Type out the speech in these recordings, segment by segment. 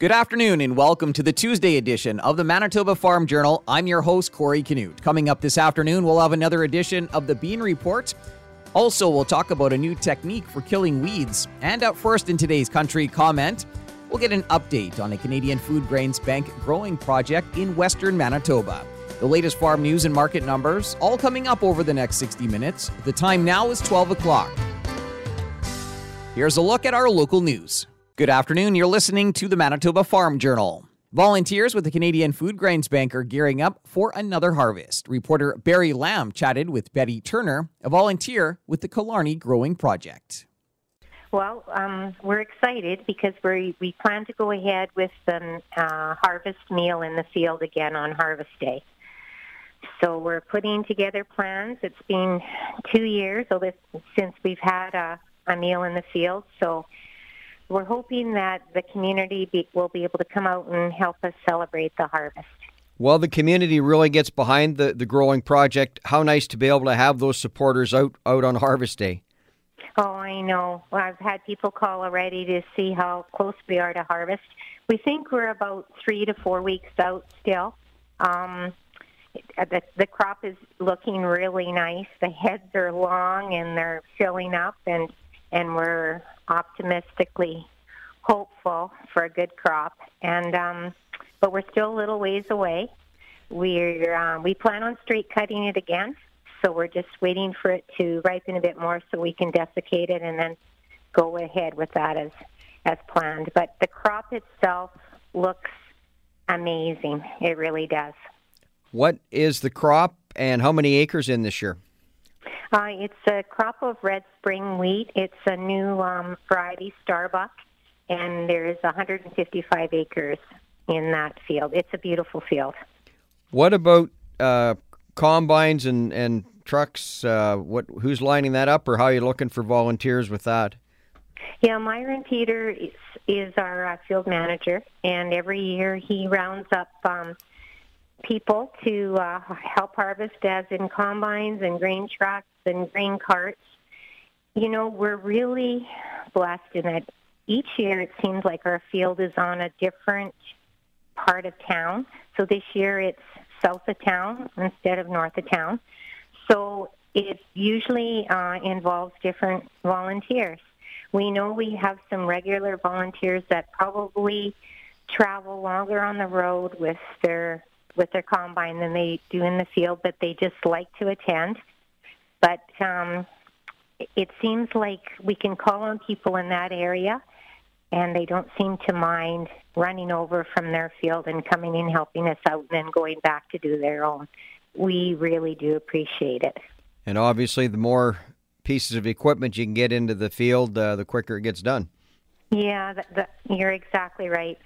Good afternoon and welcome to the Tuesday edition of the Manitoba Farm Journal. I'm your host, Corey Canute. Coming up this afternoon, we'll have another edition of the Bean Report. Also, we'll talk about a new technique for killing weeds. And up first in today's country comment, we'll get an update on a Canadian Food Grains Bank growing project in western Manitoba. The latest farm news and market numbers, all coming up over the next 60 minutes. The time now is 12 o'clock. Here's a look at our local news. Good afternoon. You're listening to the Manitoba Farm Journal. Volunteers with the Canadian Food Grains Bank are gearing up for another harvest. Reporter Barry Lamb chatted with Betty Turner, a volunteer with the Killarney Growing Project. Well, um, we're excited because we we plan to go ahead with the uh, harvest meal in the field again on Harvest Day. So we're putting together plans. It's been two years since we've had a, a meal in the field, so we're hoping that the community be, will be able to come out and help us celebrate the harvest. Well, the community really gets behind the, the growing project. How nice to be able to have those supporters out, out on Harvest Day. Oh, I know. Well, I've had people call already to see how close we are to harvest. We think we're about three to four weeks out still. Um, the, the crop is looking really nice. The heads are long and they're filling up, and and we're optimistically hopeful for a good crop. And um, but we're still a little ways away. We're um, we plan on straight cutting it again, so we're just waiting for it to ripen a bit more so we can desiccate it and then go ahead with that as as planned. But the crop itself looks amazing. It really does. What is the crop and how many acres in this year? Uh, it's a crop of red spring wheat. It's a new um, variety, Starbuck, and there's 155 acres in that field. It's a beautiful field. What about uh, combines and, and trucks? Uh, what who's lining that up, or how are you looking for volunteers with that? Yeah, Myron Peter is, is our uh, field manager, and every year he rounds up um, people to uh, help harvest, as in combines and grain trucks and grain carts. You know, we're really blessed in that each year it seems like our field is on a different part of town. So this year it's south of town instead of north of town. So it usually uh, involves different volunteers. We know we have some regular volunteers that probably travel longer on the road with their with their combine than they do in the field, but they just like to attend. But um, it seems like we can call on people in that area, and they don't seem to mind running over from their field and coming in helping us out and then going back to do their own. We really do appreciate it. And obviously, the more pieces of equipment you can get into the field, uh, the quicker it gets done. Yeah, you're exactly right.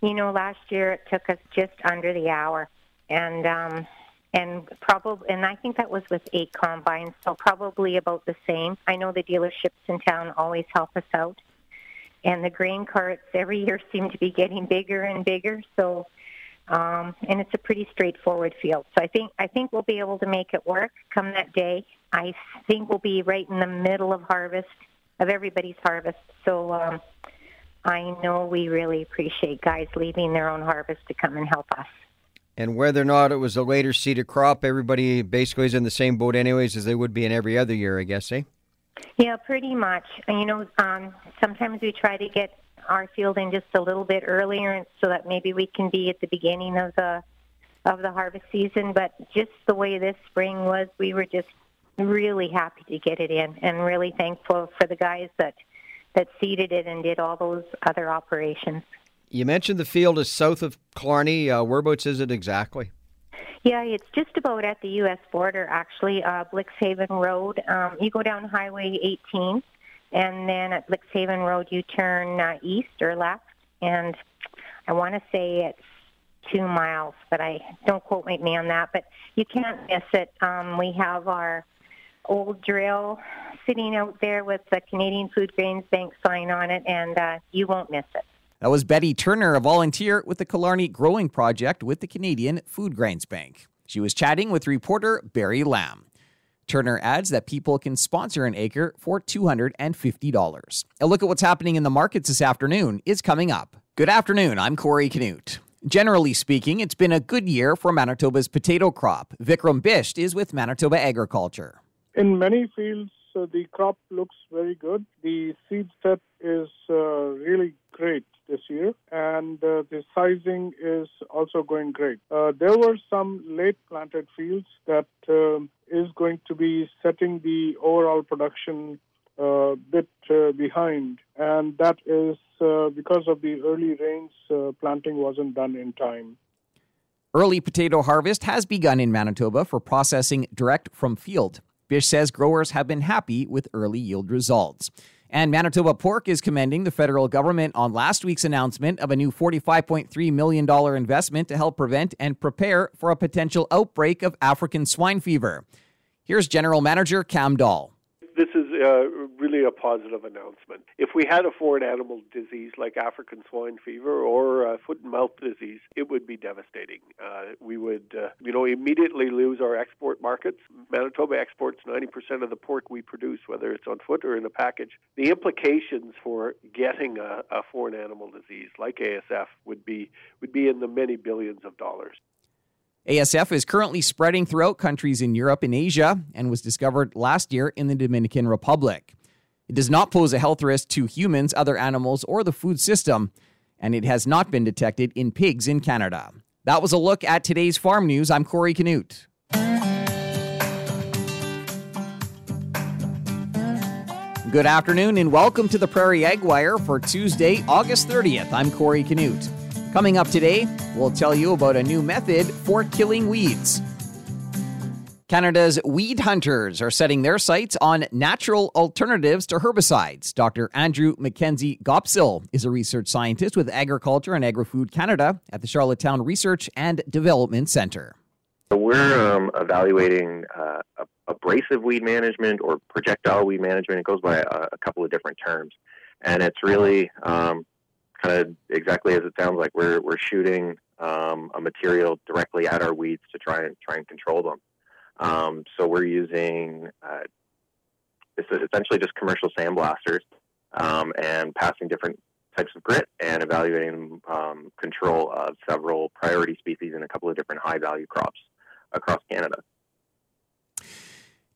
You know, last year it took us just under the hour and um, and probably and I think that was with eight combines, so probably about the same. I know the dealerships in town always help us out, and the grain carts every year seem to be getting bigger and bigger. So, um, and it's a pretty straightforward field. So I think I think we'll be able to make it work come that day. I think we'll be right in the middle of harvest of everybody's harvest. So. Um, I know we really appreciate guys leaving their own harvest to come and help us. And whether or not it was a later seeded crop, everybody basically is in the same boat, anyways, as they would be in every other year, I guess, eh? Yeah, pretty much. You know, um, sometimes we try to get our field in just a little bit earlier, so that maybe we can be at the beginning of the of the harvest season. But just the way this spring was, we were just really happy to get it in, and really thankful for the guys that that seeded it and did all those other operations. You mentioned the field is south of Killarney. Uh, whereabouts is it exactly? Yeah, it's just about at the U.S. border, actually, uh, Blixhaven Road. Um, you go down Highway 18, and then at Blixhaven Road, you turn uh, east or left, and I want to say it's two miles, but I don't quote me on that. But you can't miss it. Um, we have our old drill sitting out there with the Canadian Food Grains Bank sign on it, and uh, you won't miss it. That was Betty Turner, a volunteer with the Killarney Growing Project with the Canadian Food Grains Bank. She was chatting with reporter Barry Lamb. Turner adds that people can sponsor an acre for $250. A look at what's happening in the markets this afternoon is coming up. Good afternoon. I'm Corey Canute. Generally speaking, it's been a good year for Manitoba's potato crop. Vikram Bisht is with Manitoba Agriculture. In many fields, uh, the crop looks very good. The seed set is uh, really great this year, and uh, the sizing is also going great. Uh, there were some late planted fields that um, is going to be setting the overall production a uh, bit uh, behind, and that is uh, because of the early rains, uh, planting wasn't done in time. Early potato harvest has begun in Manitoba for processing direct from field. Bisht says growers have been happy with early yield results. And Manitoba Pork is commending the federal government on last week's announcement of a new $45.3 million investment to help prevent and prepare for a potential outbreak of African swine fever. Here's General Manager Cam Dahl this is uh, really a positive announcement. If we had a foreign animal disease like African swine fever or uh, foot and mouth disease, it would be devastating. Uh, we would, uh, you know, immediately lose our export markets. Manitoba exports 90% of the pork we produce, whether it's on foot or in a package. The implications for getting a, a foreign animal disease like ASF would be would be in the many billions of dollars. ASF is currently spreading throughout countries in Europe and Asia and was discovered last year in the Dominican Republic. It does not pose a health risk to humans, other animals, or the food system, and it has not been detected in pigs in Canada. That was a look at today's farm news. I'm Corey Canute. Good afternoon and welcome to the Prairie Ag Wire for Tuesday, August 30th. I'm Corey Canute. Coming up today, we'll tell you about a new method for killing weeds. Canada's weed hunters are setting their sights on natural alternatives to herbicides. Dr. Andrew McKenzie-Gopsill is a research scientist with Agriculture and Agri-Food Canada at the Charlottetown Research and Development Centre. So we're um, evaluating uh, abrasive weed management or projectile weed management. It goes by a, a couple of different terms, and it's really um, kind of exactly as it sounds like. We're we're shooting um, a material directly at our weeds to try and try and control them. Um, so we're using uh, it's essentially just commercial sandblasters um, and passing different types of grit and evaluating um, control of several priority species and a couple of different high value crops across Canada.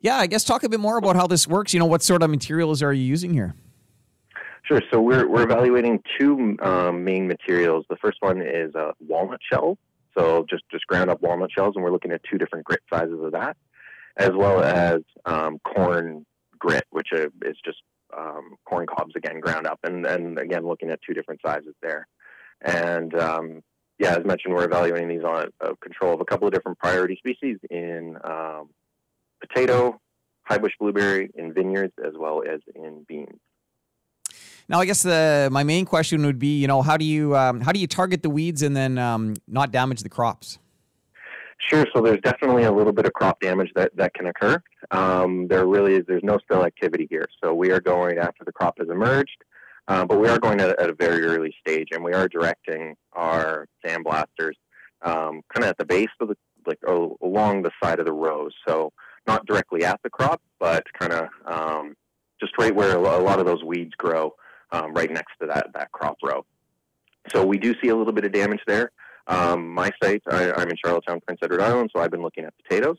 Yeah, I guess talk a bit more about how this works. You know, what sort of materials are you using here? Sure. So we're we're evaluating two um, main materials. The first one is uh, walnut shells. So just just ground up walnut shells, and we're looking at two different grit sizes of that, as well as um, corn grit, which uh, is just um, corn cobs again ground up, and and again looking at two different sizes there. And um, yeah, as mentioned, we're evaluating these on uh, control of a couple of different priority species in um, potato, high bush blueberry, in vineyards, as well as in beans. Now, I guess the my main question would be, you know, how do you um, how do you target the weeds and then um, not damage the crops? Sure. So there's definitely a little bit of crop damage that, that can occur. Um, there really is there's no still activity here. So we are going after the crop has emerged, uh, but we are going at, at, a very early stage, and we are directing our sandblasters um, kind of at the base of the like along the side of the rows. So not directly at the crop, but kind of um, just right where a lot of those weeds grow um, right next to that, that crop row. So we do see a little bit of damage there. Um, my site, I, am in Charlottetown, Prince Edward Island, so I've been looking at potatoes,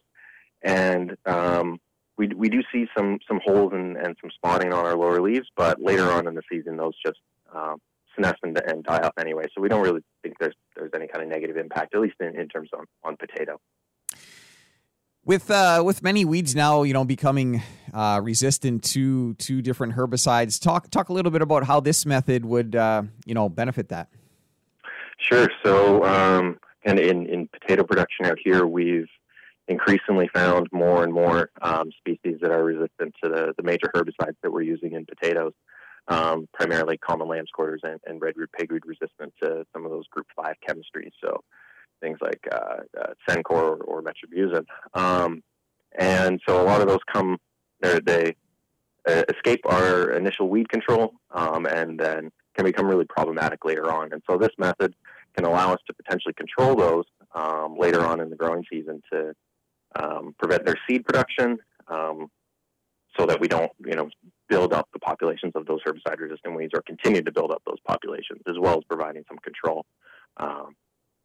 and um, we we do see some some holes and, and some spotting on our lower leaves, but later on in the season, those just um, senesce and, and die off anyway. So we don't really think there's there's any kind of negative impact, at least in, in terms on on potato. With uh, with many weeds now, you know, becoming uh, resistant to to different herbicides, talk talk a little bit about how this method would uh, you know benefit that. Sure. So, um, and in in potato production out here, we've increasingly found more and more um, species that are resistant to the, the major herbicides that we're using in potatoes, um, primarily common lamb's quarters and, and red root pigweed resistant to some of those group five chemistries. So things like uh, uh, Sencor or, or Metribuzin. Um, and so a lot of those come, they uh, escape our initial weed control um, and then can become really problematic later on. And so this method can allow us to potentially control those um, later on in the growing season to um, prevent their seed production um, so that we don't, you know, build up the populations of those herbicide resistant weeds or continue to build up those populations, as well as providing some control um,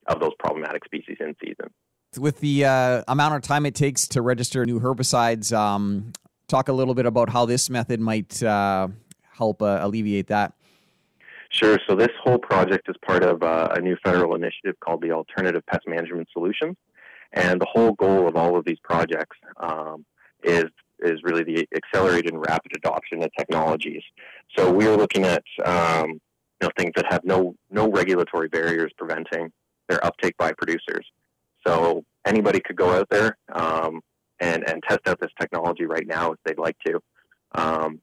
of those problematic species in season. With the uh, amount of time it takes to register new herbicides, um, talk a little bit about how this method might uh, help uh, alleviate that. Sure. So this whole project is part of uh, a new federal initiative called the Alternative Pest Management Solutions, and the whole goal of all of these projects um, is is really the accelerated and rapid adoption of technologies. So we are looking at um, you know things that have no no regulatory barriers preventing their uptake by producers. So anybody could go out there um, and and test out this technology right now if they'd like to. Um,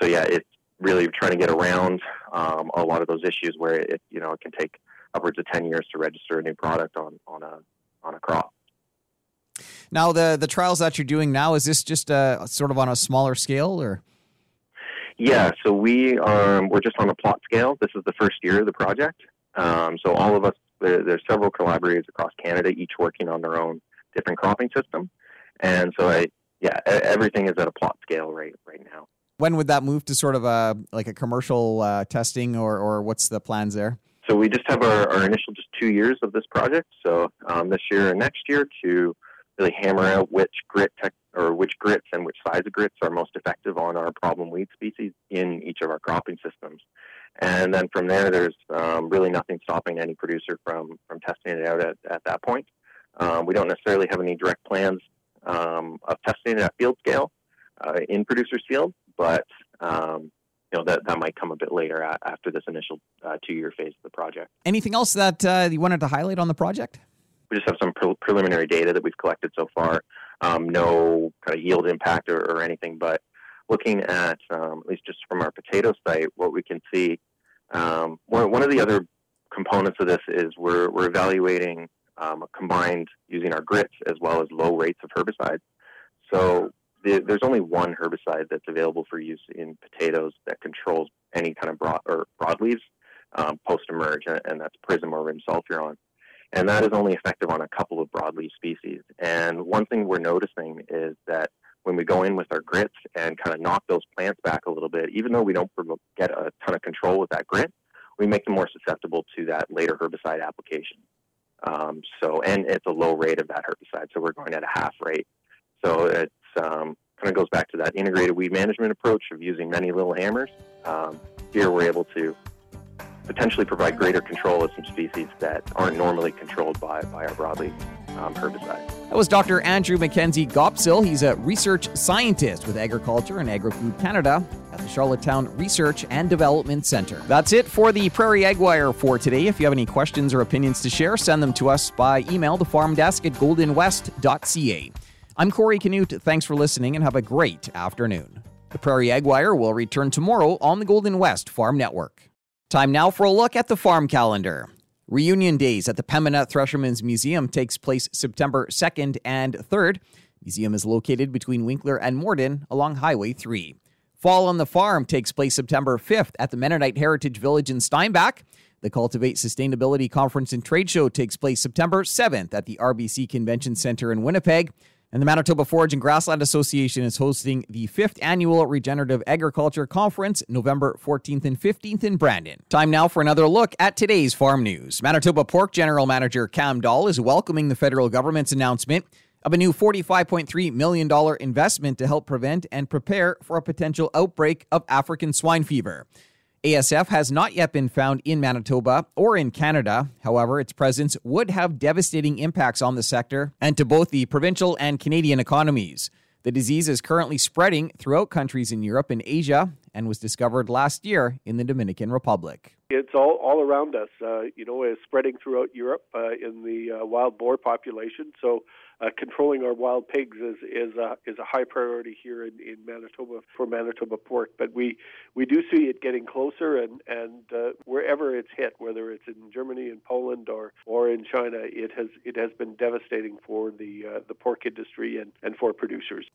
so yeah, it's really trying to get around um, a lot of those issues where it you know it can take upwards of ten years to register a new product on on a on a crop. Now, the the trials that you're doing now is this just a sort of on a smaller scale, or? Yeah, so we um, we're just on a plot scale. This is the first year of the project. Um, so all of us, there, there's several collaborators across Canada, each working on their own different cropping system, and so I, yeah, everything is at a plot scale right right now. When would that move to sort of a like a commercial uh, testing, or or what's the plans there? So we just have our, our initial just two years of this project. So um, this year and next year to really hammer out which grit tech, or which grits and which size of grits are most effective on our problem weed species in each of our cropping systems. And then from there, there's um, really nothing stopping any producer from from testing it out at, at that point. Um, we don't necessarily have any direct plans um, of testing it at field scale uh, in producers' field, but um, you know that that might come a bit later after this initial uh, two year phase of the project. Anything else that uh, you wanted to highlight on the project? We just have some pre- preliminary data that we've collected so far. Um, no kind of yield impact or, or anything, but looking at um, at least just from our potato site, what we can see. Um, one, one of the other components of this is we're we're evaluating um, combined using our grits as well as low rates of herbicides. So the, there's only one herbicide that's available for use in potatoes that controls any kind of broad or broadleaves um, post emerge, and, and, that's Prism or Rimsulfuron and that is only effective on a couple of broadleaf species. And one thing we're noticing is that when we go in with our grits and kind of knock those plants back a little bit, even though we don't get a ton of control with that grit, we make them more susceptible to that later herbicide application. Um, so, and it's a low rate of that herbicide, so we're going at a half rate. So it's um, kind of goes back to that integrated weed management approach of using many little hammers. Um, here, we're able to potentially provide greater control of some species that aren't normally controlled by, by our broadleaf um, herbicide. That was Dr. Andrew McKenzie-Gopsill. He's a research scientist with Agriculture and Agri-Food Canada at the Charlottetown Research and Development Center. That's it for the Prairie Ag Wire for today. If you have any questions or opinions to share, send them to us by email, the farm desk at goldenwest.ca. I'm Corey Canute. Thanks for listening and have a great afternoon. The Prairie Ag Wire will return tomorrow on the Golden West Farm Network. Time now for a look at the farm calendar. Reunion Days at the Pembina Threshermen's Museum takes place September 2nd and 3rd. Museum is located between Winkler and Morden along Highway 3. Fall on the Farm takes place September 5th at the Mennonite Heritage Village in Steinbach. The Cultivate Sustainability Conference and Trade Show takes place September 7th at the RBC Convention Center in Winnipeg. And the Manitoba Forage and Grassland Association is hosting the fifth annual Regenerative Agriculture Conference, November 14th and 15th in Brandon. Time now for another look at today's farm news. Manitoba Pork General Manager Cam Dahl is welcoming the federal government's announcement of a new $45.3 million investment to help prevent and prepare for a potential outbreak of African swine fever. ASF has not yet been found in Manitoba or in Canada. However, its presence would have devastating impacts on the sector and to both the provincial and Canadian economies. The disease is currently spreading throughout countries in Europe and Asia and was discovered last year in the Dominican Republic. It's all, all around us. Uh, you know, it's spreading throughout Europe uh, in the uh, wild boar population. So uh, controlling our wild pigs is is a, is a high priority here in, in Manitoba for Manitoba pork. But we we do see it getting closer, and and uh, wherever it's hit, whether it's in Germany, in Poland, or or in China, it has it has been devastating for the uh, the pork industry and and for producers.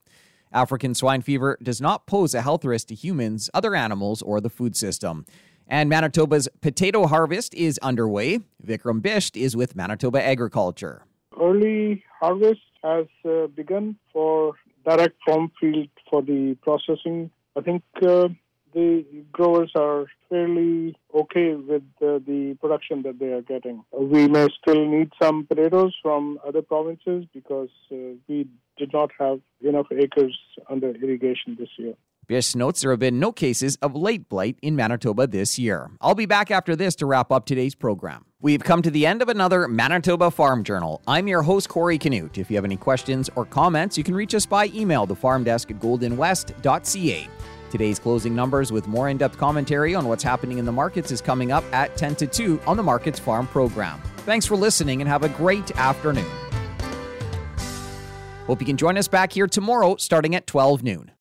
African swine fever does not pose a health risk to humans, other animals, or the food system. And Manitoba's potato harvest is underway. Vikram Bisht is with Manitoba Agriculture early harvest has uh, begun for direct farm field for the processing I think uh, the growers are fairly okay with uh, the production that they are getting. We may still need some potatoes from other provinces because uh, we did not have enough acres under irrigation this year. Bisht notes there have been no cases of late blight in Manitoba this year. I'll be back after this to wrap up today's program. We've come to the end of another Manitoba Farm Journal. I'm your host, Corey Canute. If you have any questions or comments, you can reach us by email, the farm at goldenwest.ca. Today's closing numbers with more in depth commentary on what's happening in the markets is coming up at 10 to 2 on the Markets Farm program. Thanks for listening and have a great afternoon. Hope you can join us back here tomorrow starting at 12 noon.